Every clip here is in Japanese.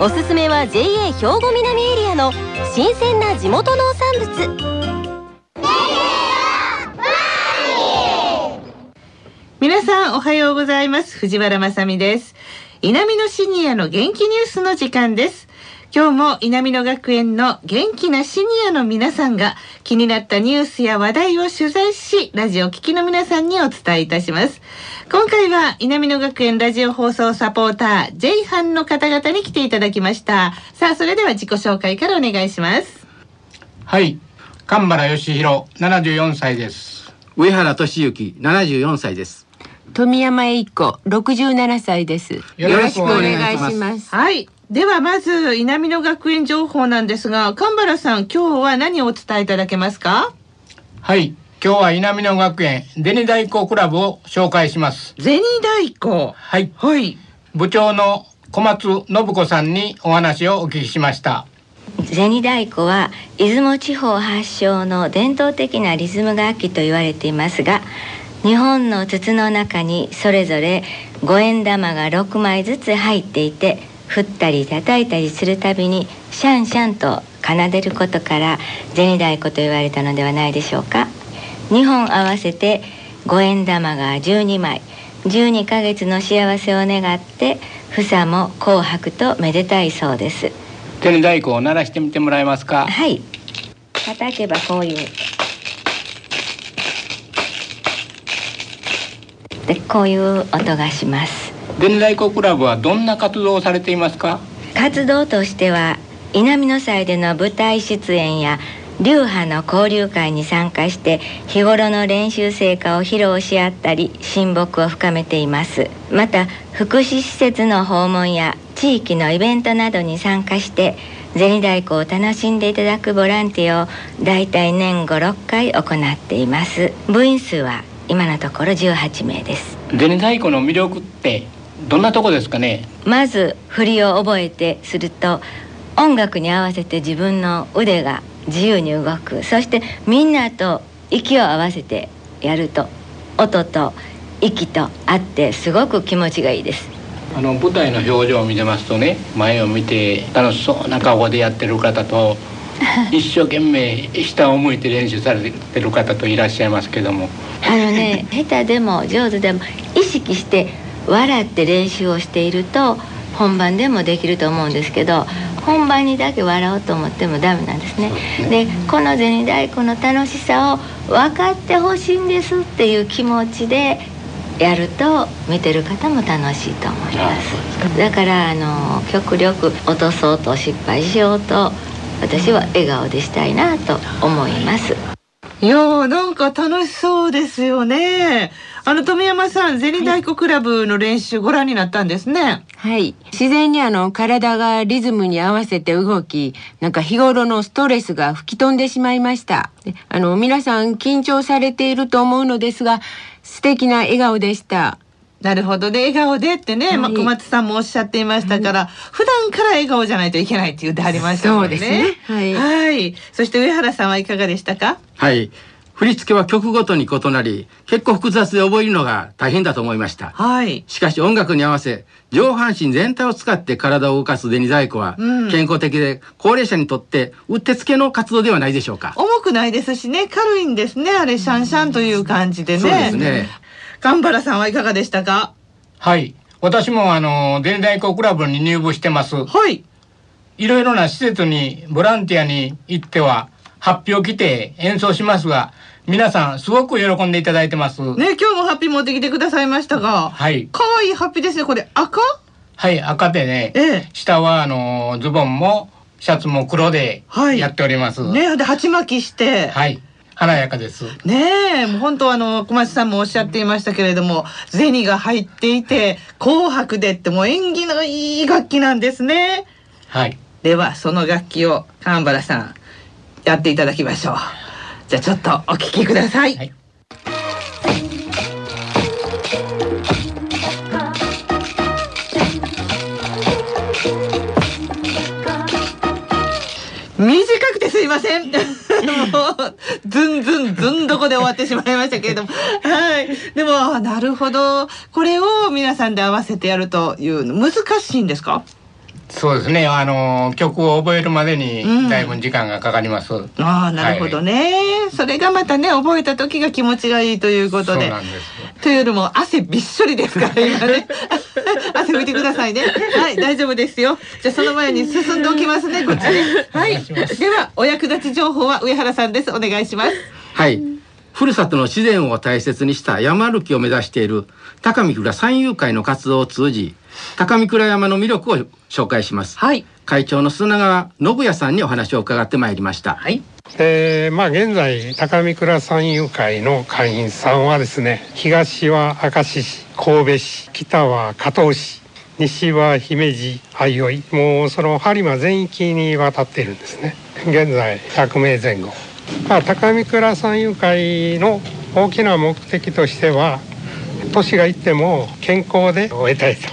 おすすめは JA 兵庫南エリアの新鮮な地元農産物。皆さんおはようございます。藤原まさです。南のシニアの元気ニュースの時間です。今日も南野学園の元気なシニアの皆さんが気になったニュースや話題を取材し、ラジオ聴きの皆さんにお伝えいたします。今回は南野学園ラジオ放送サポーター J ハンの方々に来ていただきました。さあ、それでは自己紹介からお願いします。はい。神原義弘、74歳です。上原俊之、74歳です。富山栄子、67歳です。よろしくお願いします。はい。ではまず南野学園情報なんですが神原さん今日は何をお伝えいただけますか？はい。今日は南野学園銭太鼓クラブを紹介します。銭太鼓はい。はい。部長の小松信子さんにお話をお聞きしました。銭太鼓は出雲地方発祥の伝統的なリズム楽器と言われていますが日本の筒の中にそれぞれ五円玉が6枚ずつ入っていて振ったり叩いたりするたびにシャンシャンと奏でることから銭太鼓と言われたのではないでしょうか。2本合わせて五円玉が12枚12ヶ月の幸せを願って房も紅白とめでたいそうです。銭太鼓を鳴らしてみてもらえますか？はい。叩けばこういうこういう音がします。伝来湖クラブはどんな活動をされていますか？活動としては稲美の祭での舞台出演や流派の交流会に参加して日頃の練習成果を披露し合ったり親睦を深めています。また福祉施設の訪問や地域のイベントなどに参加して銭太鼓を楽しんでいただくボランティアを大体年56回行っています。部員数は今のところ18名です。銭太鼓の魅力ってどんなとこですかね？まず振りを覚えてすると音楽に合わせて自分の腕が自由に動く。そしてみんなと息を合わせてやると音と息と合ってすごく気持ちがいいです。あの舞台の表情を見てますとね前を見て楽しそうな顔でやってる方と 一生懸命下を向いて練習されてる方といらっしゃいますけども。あのね 下手でも上手でも意識して笑って練習をしていると本番でもできると思うんですけど本番にだけ笑おうと思ってもダメなんですね。でこの銭太鼓の楽しさを分かってほしいんですっていう気持ちでやると見てる方も楽しいと思います。だからあの極力落とそうと失敗しようと私は笑顔でしたいなと思いますいやなんか楽しそうですよね。あの富山さん、銭太鼓クラブの練習ご覧になったんですね。はい。自然にあの体がリズムに合わせて動き、なんか日頃のストレスが吹き飛んでしまいました。あの皆さん緊張されていると思うのですが、素敵な笑顔でした。なるほどね笑顔でってね、はい、ま小松さんもおっしゃっていましたから、はい、普段から笑顔じゃないといけないって言ってありましたもんね。そうですね。はい。はい。そして上原さんはいかがでしたか？はい。振り付けは曲ごとに異なり、結構複雑で覚えるのが大変だと思いました。はい。しかし音楽に合わせ、上半身全体を使って体を動かす銭細工は、健康的で、高齢者にとってうってつけの活動ではないでしょうか。重くないですしね、軽いんですね、あれ、シャンシャンという感じでね。そうですね。神原さんはいかがでしたか？はい。私もあの、伝来校クラブに入部してます。はい。いろいろな施設にボランティアに行っては、発表来て演奏しますが、皆さんすごく喜んでいただいてます。ね、今日もハッピー持ってきてくださいましたが。はい。可愛いハッピーですね。これ赤？はい、赤でね。ええ。下はあの、ズボンも、シャツも黒でやっております。はい、ね、で、鉢巻きして。はい。華やかです。ねえ、もう本当あの、小松さんもおっしゃっていましたけれども、銭が入っていて、紅白でってもう縁起のいい楽器なんですね。はい。ではその楽器を神原さんやっていただきましょう。じゃあちょっとお聞きください、はい。短くてすいません。もうずんずんずんどこで終わってしまいましたけれども。はい。でもなるほど。これを皆さんで合わせてやるというの難しいんですか？そうですね。あの曲を覚えるまでにうん。だいぶ時間がかかります、ああなるほどね、それがまたね覚えた時が気持ちがいいということで。そうなんですというよりも汗びっしょりですから今ね。汗拭いてくださいね。はい大丈夫ですよ。じゃあその前に進んでおきますねこっちねはい。ではお役立ち情報は上原さんです。お願いします。はい。ふるさとの自然を大切にした山歩きを目指している高見倉山友会の活動を通じ、高見倉山の魅力を紹介します。はい。会長の砂川信也さんにお話を伺ってまいりました。はい。えーまあ現在高見倉山友会の会員さんはですね東は明石市神戸市北は加東市西は姫路相生もうその播磨全域にわたっているんですね。現在100名前後、まあ、高見倉山友会の大きな目的としては年がいっても健康で終えたいと、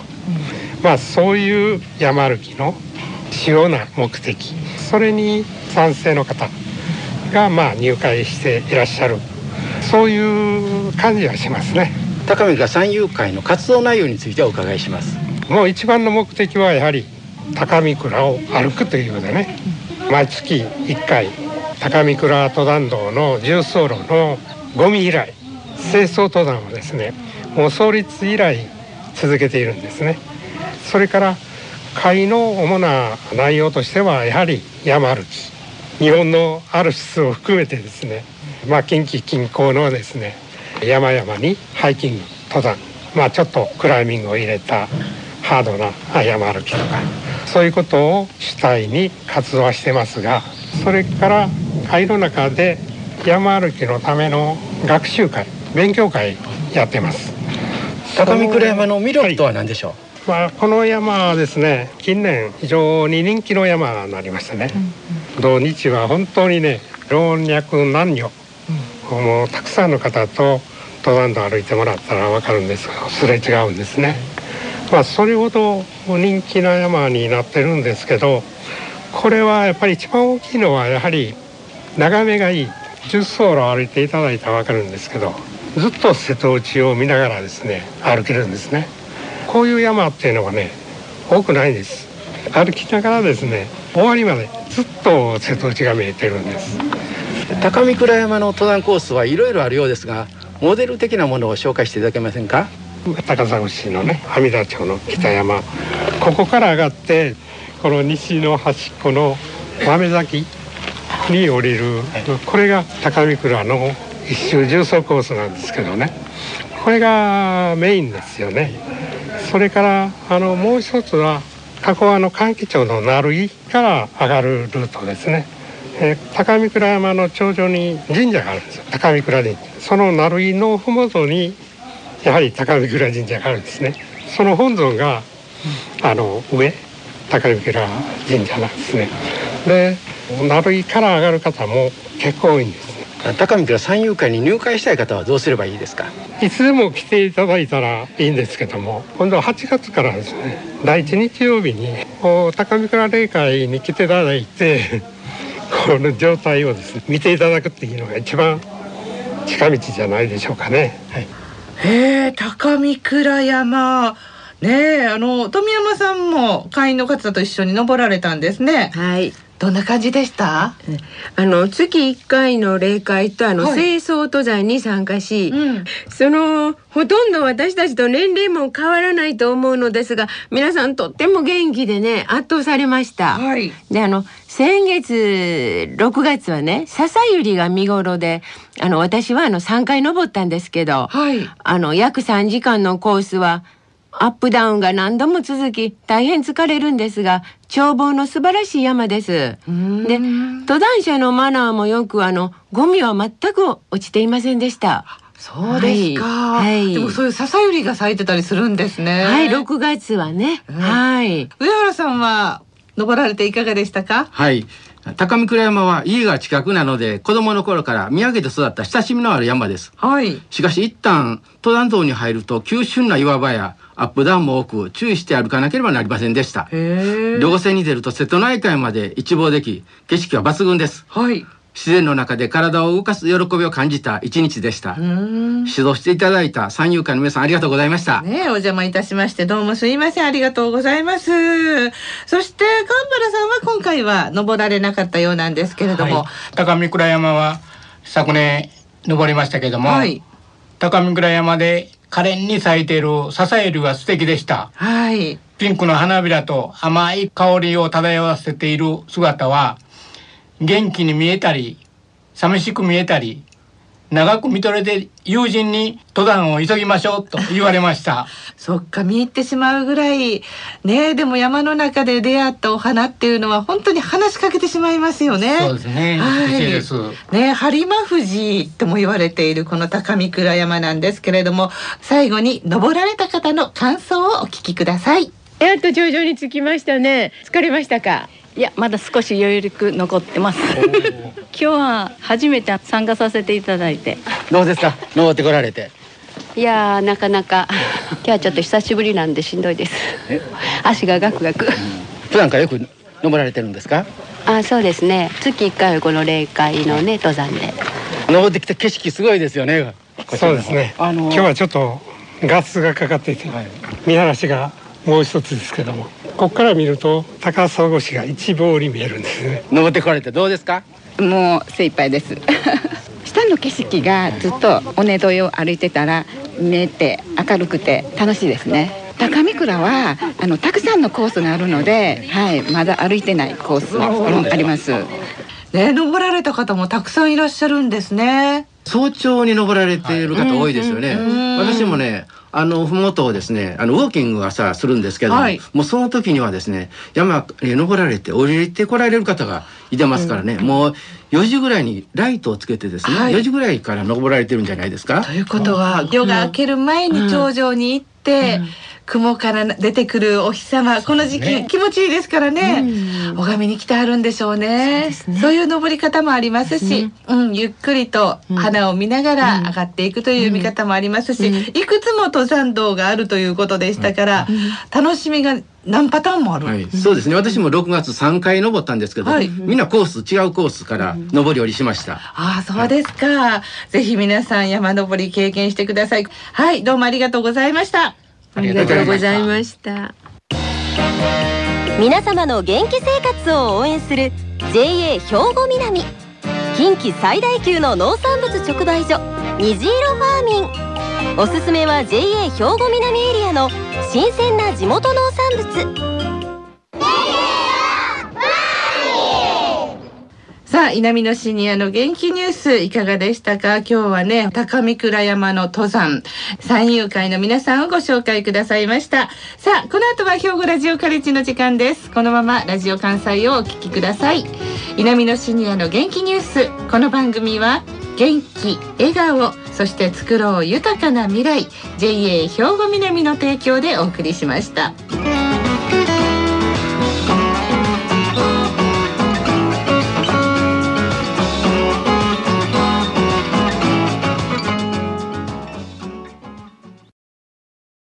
まあそういう山歩きの主要な目的。それに賛成の方がまあ入会していらっしゃる。そういう感じはしますね。高見倉山友会の活動内容についてお伺いします。もう一番の目的はやはり高見倉を歩くというのでね。毎月1回高見倉登山道の重走路のゴミ以来清掃登山をですねもう創立以来続けているんですね。それから会の主な内容としてはやはり山歩き日本のアルプスを含めてですねまあ近畿近郊のですね山々にハイキング登山まあちょっとクライミングを入れたハードな山歩きとかそういうことを主体に活動はしてますがそれから会の中で山歩きのための学習会勉強会やってます。高見倉山の魅力とは何でしょう、まあ、この山はですね近年非常に人気の山になりましたね、土日は本当にね老若男女、もうたくさんの方と登山道歩いてもらったら分かるんですがすれ違うんですね。まあそれほど人気な山になってるんですけどこれはやっぱり一番大きいのはやはり眺めがいい。10走路歩いていただいたら分かるんですけどずっと瀬戸内を見ながらですね歩けるんですねこういう山っていうのはね多くないんです。歩きながらですね終わりまでずっと瀬戸内が見えてるんです。高見倉山の登山コースはいろいろあるようですが、モデル的なものを紹介していただけませんか？高砂市のね阿弥陀町の北山。ここから上がってこの西の端っこの豆崎に降りるこれが高見倉の一周重走コースなんですけどね。これがメインですよねそれからあのもう一つは加古川の柑橘町の鳴井から上がるルートですね、えー高見倉山の頂上に神社があるんですよ。高見倉神社。その鳴井の麓にやはり高見倉神社があるんですね。その本尊があの上高見倉神社なんですね。で鳴井から上がる方も結構多いんです。高見倉山友会に入会したい方はどうすればいいですか？いつでも来ていただいたらいいんですけども今度は8月からですね第一日曜日に高見倉霊会に来ていただいて この状態をですね見ていただくっていうのが一番近道じゃないでしょうかね。はいへえ高見倉山ねえあの富山さんも会員の方と一緒に登られたんですねはい。どんな感じでした？あの月1回の例会とあの、はい。清掃登山に参加し、うん。そのほとんど私たちと年齢も変わらないと思うのですが皆さんとっても元気でね圧倒されました。はい。であの先月6月はね笹百合が見頃であの私はあの3回登ったんですけど、はい。あの約3時間のコースはアップダウンが何度も続き大変疲れるんですが眺望の素晴らしい山です。で登山者のマナーもよくあのゴミは全く落ちていませんでした。そうですか、はい。はい。でもそういう笹百合が咲いてたりするんですね。はい6月はね、うん。はい。上原さんは登られていかがでしたか？はい。高見倉山は家が近くなので、子供の頃から見上げて育った親しみのある山です。はい。しかし一旦登山道に入ると急峻な岩場やアップダウンも多く注意して歩かなければなりませんでした。稜線に出ると瀬戸内海まで一望でき、景色は抜群です。はい自然の中で体を動かす喜びを感じた一日でした。指導していただいた三遊会の皆さんありがとうございました。ねえお邪魔いたしましてどうもすいませんありがとうございますそして神原さんは今回は登られなかったようなんですけれどもはい高見倉山は昨年登りましたけども、はい高見倉山で可憐に咲いている笹エリが素敵でした。はい。ピンクの花びらと甘い香りを漂わせている姿は元気に見えたり寂しく見えたり長く見とれて友人に登山を急ぎましょうと言われました。そっか見入ってしまうぐらいねえでも山の中で出会ったお花っていうのは本当に話しかけてしまいますよね。そうですね。はい。美しいです。ね播磨富士とも言われているこの高見倉山なんですけれども最後に登られた方の感想をお聞きください。やっと頂上に着きましたね。疲れましたか？いやまだ少し余力残ってます。今日は初めて参加させていただいて。どうですか？登ってこられて。いやーなかなか。今日はちょっと久しぶりなんでしんどいです。足がガクガク。普段からよく登られてるんですか？あそうですね。月1回はこの霊界のね登山で。登ってきた景色すごいですよね。そうですね、あの今日はちょっとガスがかかってい。て、見晴らしがもう一つですけどもここから見ると高砂越が一望に見えるんですね。登ってこられてどうですか？もう精一杯です。下の景色がずっと尾根沿いを歩いてたら見えて明るくて楽しいですね。高見倉はあのたくさんのコースがあるので、はい、まだ歩いてないコースもうんあります。ね登られた方もたくさんいらっしゃるんですね。早朝に登られている方多いですよね。私もね、あの麓をですね、あのウォーキングはさするんですけども、はい。もうその時にはですね、山へ登られて降りてこられる方がいてますからね、もう4時ぐらいにライトをつけてですね、はい。4時ぐらいから登られてるんじゃないですか？と。いうことは夜が明ける前に頂上に行って、雲から出てくるお日様この時期、気持ちいいですからね、拝みに来てあるんでしょうね。そういう登り方もありますし、うん、ゆっくりと花を見ながら上がっていくという見方もありますし、いくつも登山道があるということでしたから、楽しみが何パターンもある、はい、そうですね。私も6月3回登ったんですけど、はいみんなコース違うコースから登り降りしました。ああ、そうですか。ぜひ皆さん山登り経験してください。はい、どうもありがとうございました。ありがとうございました皆様の元気生活を応援する JA 兵庫南近畿最大級の農産物直売所虹色ファーミンおすすめは JA 兵庫南エリアの新鮮な地元農産物さあ、稲美のシニアの元気ニュースいかがでしたか？今日はね、高見倉山の登山、山友会の皆さんをご紹介くださいました。さあ、この後は兵庫ラジオカレッジの時間です。このままラジオ関西をお聞きください。稲美のシニアの元気ニュース。この番組は、元気、笑顔、そして作ろう豊かな未来、JA 兵庫南の提供でお送りしました。